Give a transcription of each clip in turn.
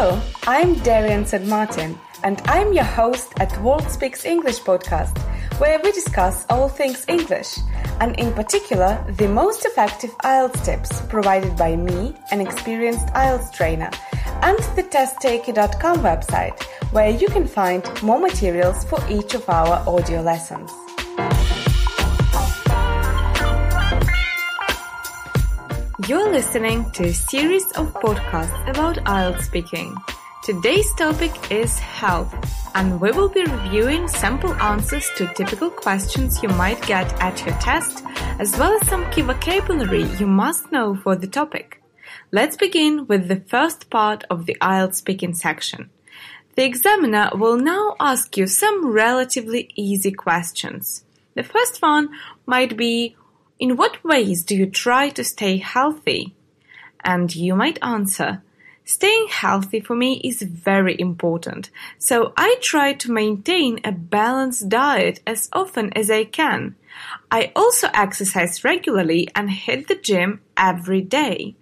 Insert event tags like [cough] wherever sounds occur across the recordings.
Hello, I'm Darian St. Martin, and I'm your host at World Speaks English podcast, where we discuss all things English, and in particular, the most effective IELTS tips provided by me, an experienced IELTS trainer, and the testtaker.com website, where you can find more materials for each of our audio lessons. You're listening to a series of podcasts about IELTS speaking. Today's topic is health, and we will be reviewing sample answers to typical questions you might get at your test, as well as some key vocabulary you must know for the topic. Let's begin with the first part of the IELTS speaking section. The examiner will now ask you some relatively easy questions. The first one might be in what ways do you try to stay healthy? And you might answer, Staying healthy for me is very important, so I try to maintain a balanced diet as often as I can. I also exercise regularly and hit the gym every day.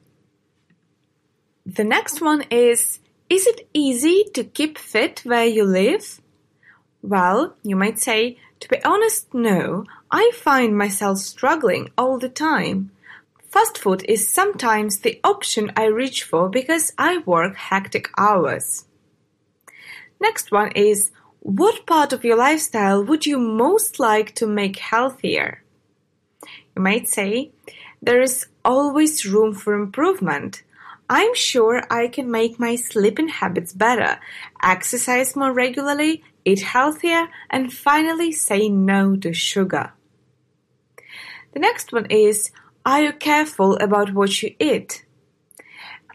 The next one is Is it easy to keep fit where you live? Well, you might say, to be honest, no. I find myself struggling all the time. Fast food is sometimes the option I reach for because I work hectic hours. Next one is what part of your lifestyle would you most like to make healthier? You might say, there is always room for improvement. I'm sure I can make my sleeping habits better, exercise more regularly, eat healthier, and finally say no to sugar. The next one is Are you careful about what you eat?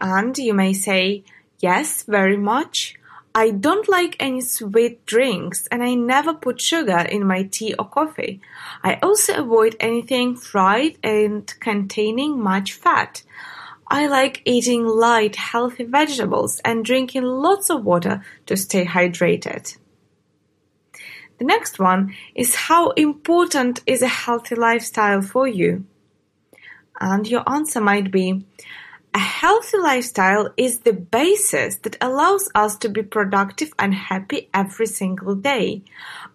And you may say, Yes, very much. I don't like any sweet drinks and I never put sugar in my tea or coffee. I also avoid anything fried and containing much fat. I like eating light, healthy vegetables and drinking lots of water to stay hydrated. The next one is how important is a healthy lifestyle for you? And your answer might be a healthy lifestyle is the basis that allows us to be productive and happy every single day.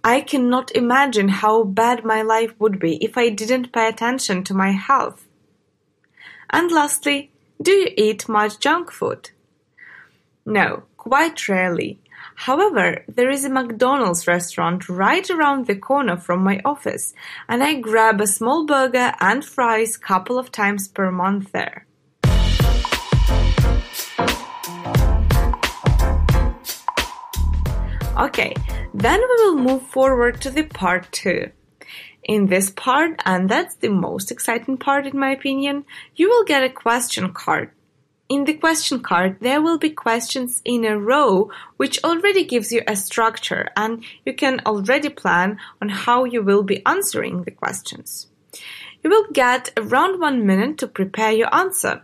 I cannot imagine how bad my life would be if I didn't pay attention to my health. And lastly, do you eat much junk food? No, quite rarely. However, there is a McDonald's restaurant right around the corner from my office, and I grab a small burger and fries couple of times per month there. Okay, then we will move forward to the part 2. In this part, and that's the most exciting part in my opinion, you will get a question card in the question card, there will be questions in a row, which already gives you a structure and you can already plan on how you will be answering the questions. You will get around one minute to prepare your answer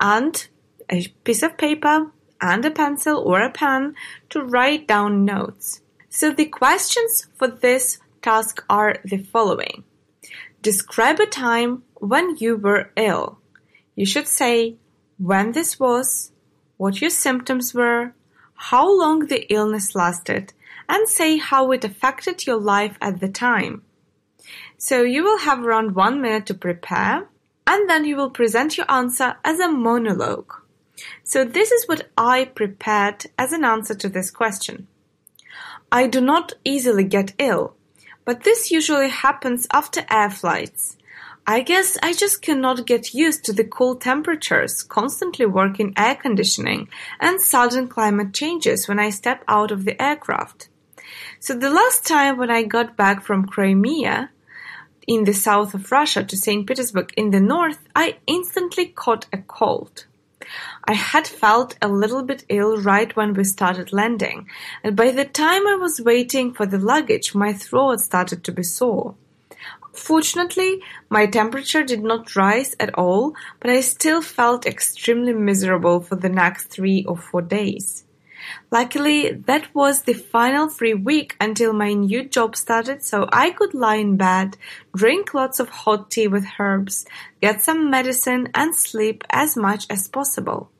and a piece of paper and a pencil or a pen to write down notes. So the questions for this task are the following. Describe a time when you were ill. You should say when this was, what your symptoms were, how long the illness lasted, and say how it affected your life at the time. So you will have around one minute to prepare, and then you will present your answer as a monologue. So this is what I prepared as an answer to this question. I do not easily get ill, but this usually happens after air flights. I guess I just cannot get used to the cool temperatures, constantly working air conditioning, and sudden climate changes when I step out of the aircraft. So the last time when I got back from Crimea, in the south of Russia to St. Petersburg in the north, I instantly caught a cold. I had felt a little bit ill right when we started landing, and by the time I was waiting for the luggage, my throat started to be sore. Fortunately, my temperature did not rise at all, but I still felt extremely miserable for the next three or four days. Luckily, that was the final free week until my new job started, so I could lie in bed, drink lots of hot tea with herbs, get some medicine, and sleep as much as possible.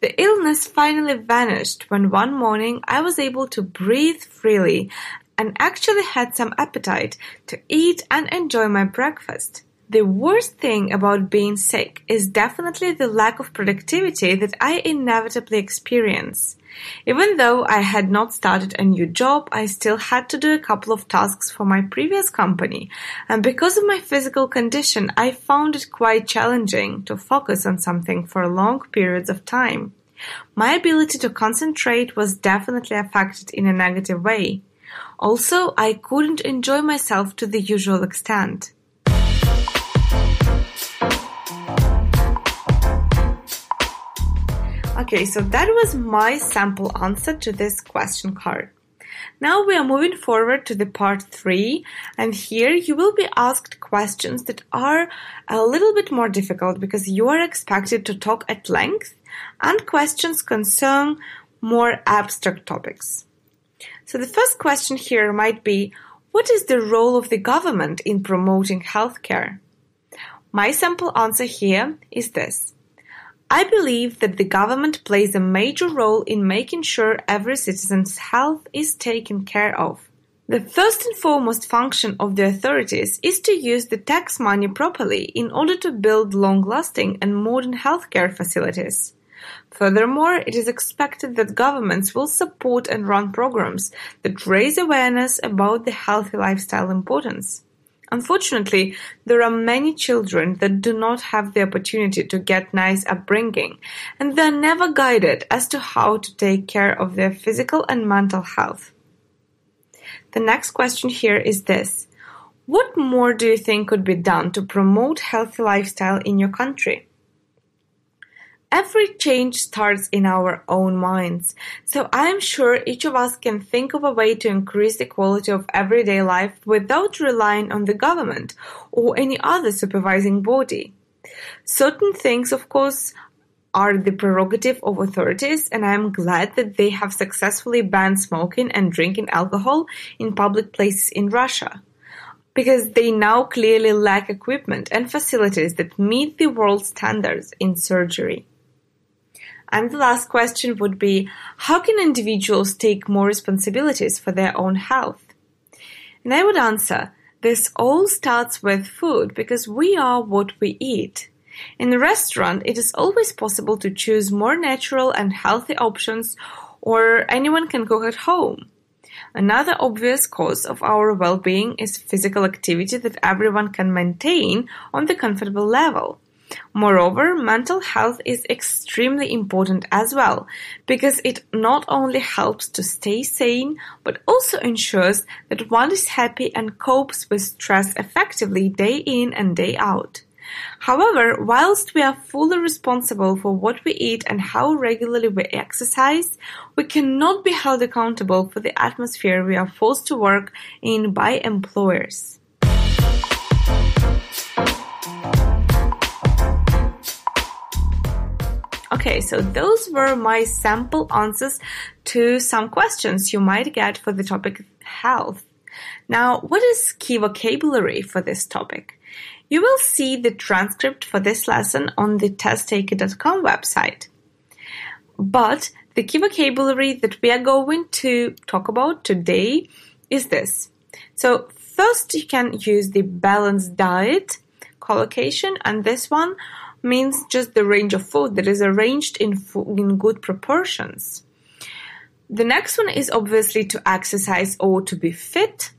The illness finally vanished when one morning I was able to breathe freely and actually had some appetite to eat and enjoy my breakfast. The worst thing about being sick is definitely the lack of productivity that I inevitably experience. Even though I had not started a new job, I still had to do a couple of tasks for my previous company, and because of my physical condition, I found it quite challenging to focus on something for long periods of time. My ability to concentrate was definitely affected in a negative way. Also, I couldn't enjoy myself to the usual extent. Okay, so that was my sample answer to this question card. Now we are moving forward to the part three, and here you will be asked questions that are a little bit more difficult because you are expected to talk at length, and questions concern more abstract topics. So the first question here might be, what is the role of the government in promoting healthcare? My simple answer here is this. I believe that the government plays a major role in making sure every citizen's health is taken care of. The first and foremost function of the authorities is to use the tax money properly in order to build long-lasting and modern healthcare facilities. Furthermore, it is expected that governments will support and run programs that raise awareness about the healthy lifestyle importance. Unfortunately, there are many children that do not have the opportunity to get nice upbringing, and they are never guided as to how to take care of their physical and mental health. The next question here is this. What more do you think could be done to promote healthy lifestyle in your country? Every change starts in our own minds, so I am sure each of us can think of a way to increase the quality of everyday life without relying on the government or any other supervising body. Certain things, of course, are the prerogative of authorities, and I am glad that they have successfully banned smoking and drinking alcohol in public places in Russia because they now clearly lack equipment and facilities that meet the world standards in surgery. And the last question would be how can individuals take more responsibilities for their own health? And I would answer this all starts with food because we are what we eat. In a restaurant, it is always possible to choose more natural and healthy options, or anyone can cook at home. Another obvious cause of our well being is physical activity that everyone can maintain on the comfortable level. Moreover, mental health is extremely important as well because it not only helps to stay sane but also ensures that one is happy and copes with stress effectively day in and day out. However, whilst we are fully responsible for what we eat and how regularly we exercise, we cannot be held accountable for the atmosphere we are forced to work in by employers. Okay, so those were my sample answers to some questions you might get for the topic health. Now, what is key vocabulary for this topic? You will see the transcript for this lesson on the testtaker.com website. But the key vocabulary that we are going to talk about today is this. So first you can use the balanced diet collocation and this one means just the range of food that is arranged in, in good proportions. The next one is obviously to exercise or to be fit.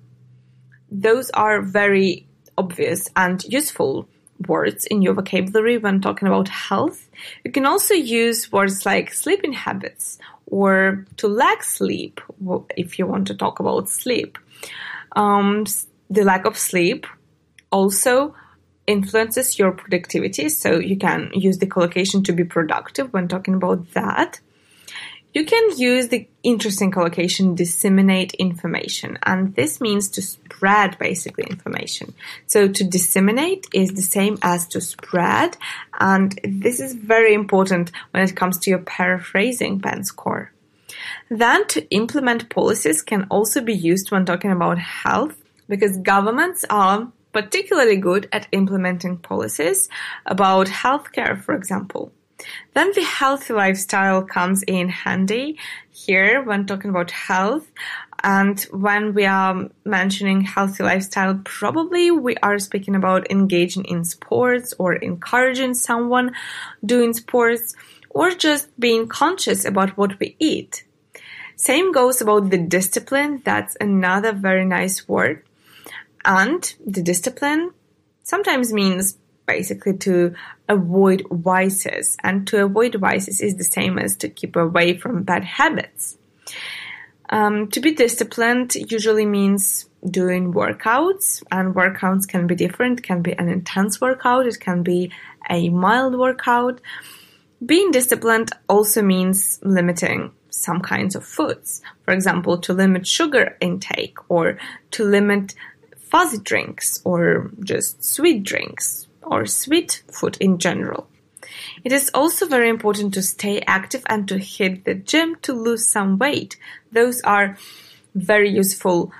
Those are very obvious and useful words in your vocabulary when talking about health. You can also use words like sleeping habits or to lack sleep if you want to talk about sleep. Um, the lack of sleep also influences your productivity. So you can use the collocation to be productive when talking about that. You can use the interesting collocation disseminate information, and this means to spread basically information. So to disseminate is the same as to spread, and this is very important when it comes to your paraphrasing band score. Then to implement policies can also be used when talking about health because governments are particularly good at implementing policies about healthcare, for example. Then the healthy lifestyle comes in handy here when talking about health. And when we are mentioning healthy lifestyle, probably we are speaking about engaging in sports or encouraging someone doing sports or just being conscious about what we eat. Same goes about the discipline. That's another very nice word. And the discipline sometimes means basically to avoid vices. And to avoid vices is the same as to keep away from bad habits. Um, to be disciplined usually means doing workouts, and workouts can be different. It can be an intense workout, it can be a mild workout. Being disciplined also means limiting some kinds of foods. For example, to limit sugar intake or to limit fuzzy drinks or just sweet drinks or sweet food in general. It is also very important to stay active and to hit the gym to lose some weight. Those are very useful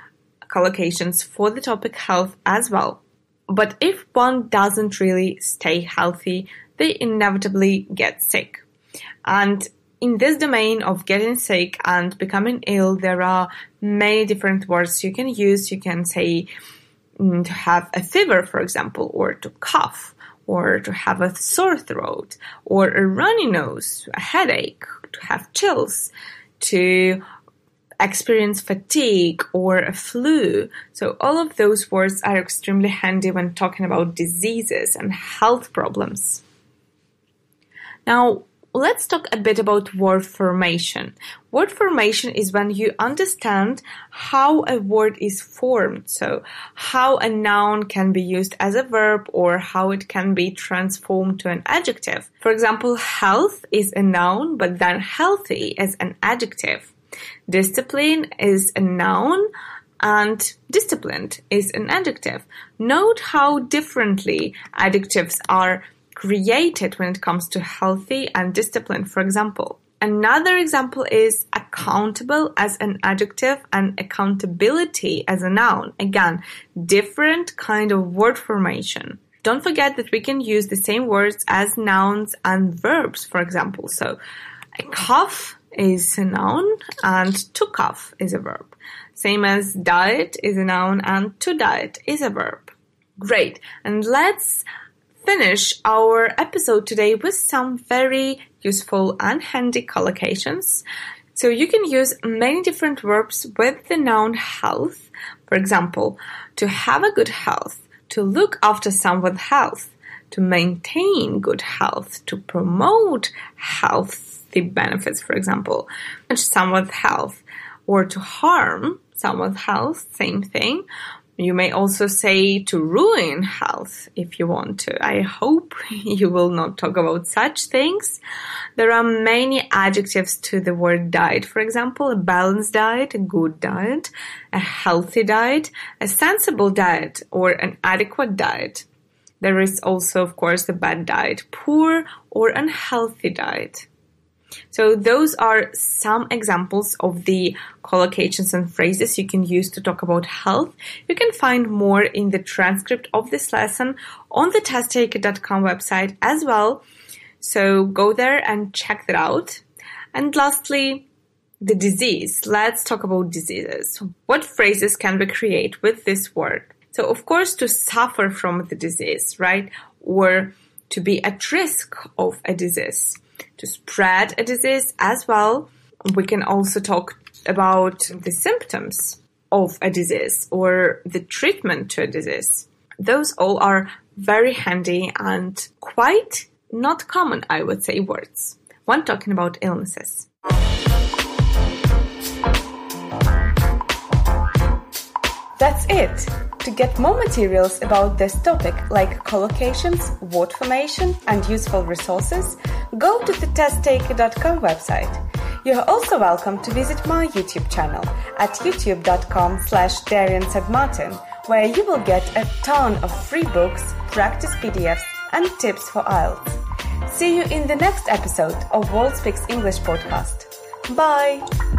collocations for the topic health as well. But if one doesn't really stay healthy, they inevitably get sick. And in this domain of getting sick and becoming ill, there are many different words you can use. You can say Mm, to have a fever, for example, or to cough, or to have a sore throat, or a runny nose, a headache, to have chills, to experience fatigue or a flu. So all of those words are extremely handy when talking about diseases and health problems. Now, let's talk a bit about word formation. Word formation is when you understand how a word is formed. So how a noun can be used as a verb or how it can be transformed to an adjective. For example, health is a noun, but then healthy is an adjective. Discipline is a noun and disciplined is an adjective. Note how differently adjectives are created when it comes to healthy and disciplined, for example. Another example is accountable as an adjective and accountability as a noun. Again, different kind of word formation. Don't forget that we can use the same words as nouns and verbs, for example. So, a cough is a noun and to cough is a verb. Same as diet is a noun and to diet is a verb. Great. And let's finish our episode today with some very useful and handy collocations. So you can use many different verbs with the noun health. For example, to have a good health, to look after someone's health, to maintain good health, to promote healthy benefits, for example, someone's health, or to harm someone's health, same thing, you may also say to ruin health if you want to. I hope [laughs] you will not talk about such things. There are many adjectives to the word diet. For example, a balanced diet, a good diet, a healthy diet, a sensible diet, or an adequate diet. There is also, of course, a bad diet, poor or unhealthy diet. So those are some examples of the collocations and phrases you can use to talk about health. You can find more in the transcript of this lesson on the testtaker.com website as well. So go there and check that out. And lastly, the disease. Let's talk about diseases. What phrases can we create with this word? So of course, to suffer from the disease, right? Or to be at risk of a disease to spread a disease as well. We can also talk about the symptoms of a disease or the treatment to a disease. Those all are very handy and quite not common, I would say, words when talking about illnesses. That's it. To get more materials about this topic, like collocations, word formation, and useful resources, go to the testtaker.com website. You are also welcome to visit my YouTube channel at youtube.com slash Darian Martin, where you will get a ton of free books, practice PDFs, and tips for IELTS. See you in the next episode of World Speaks English podcast. Bye!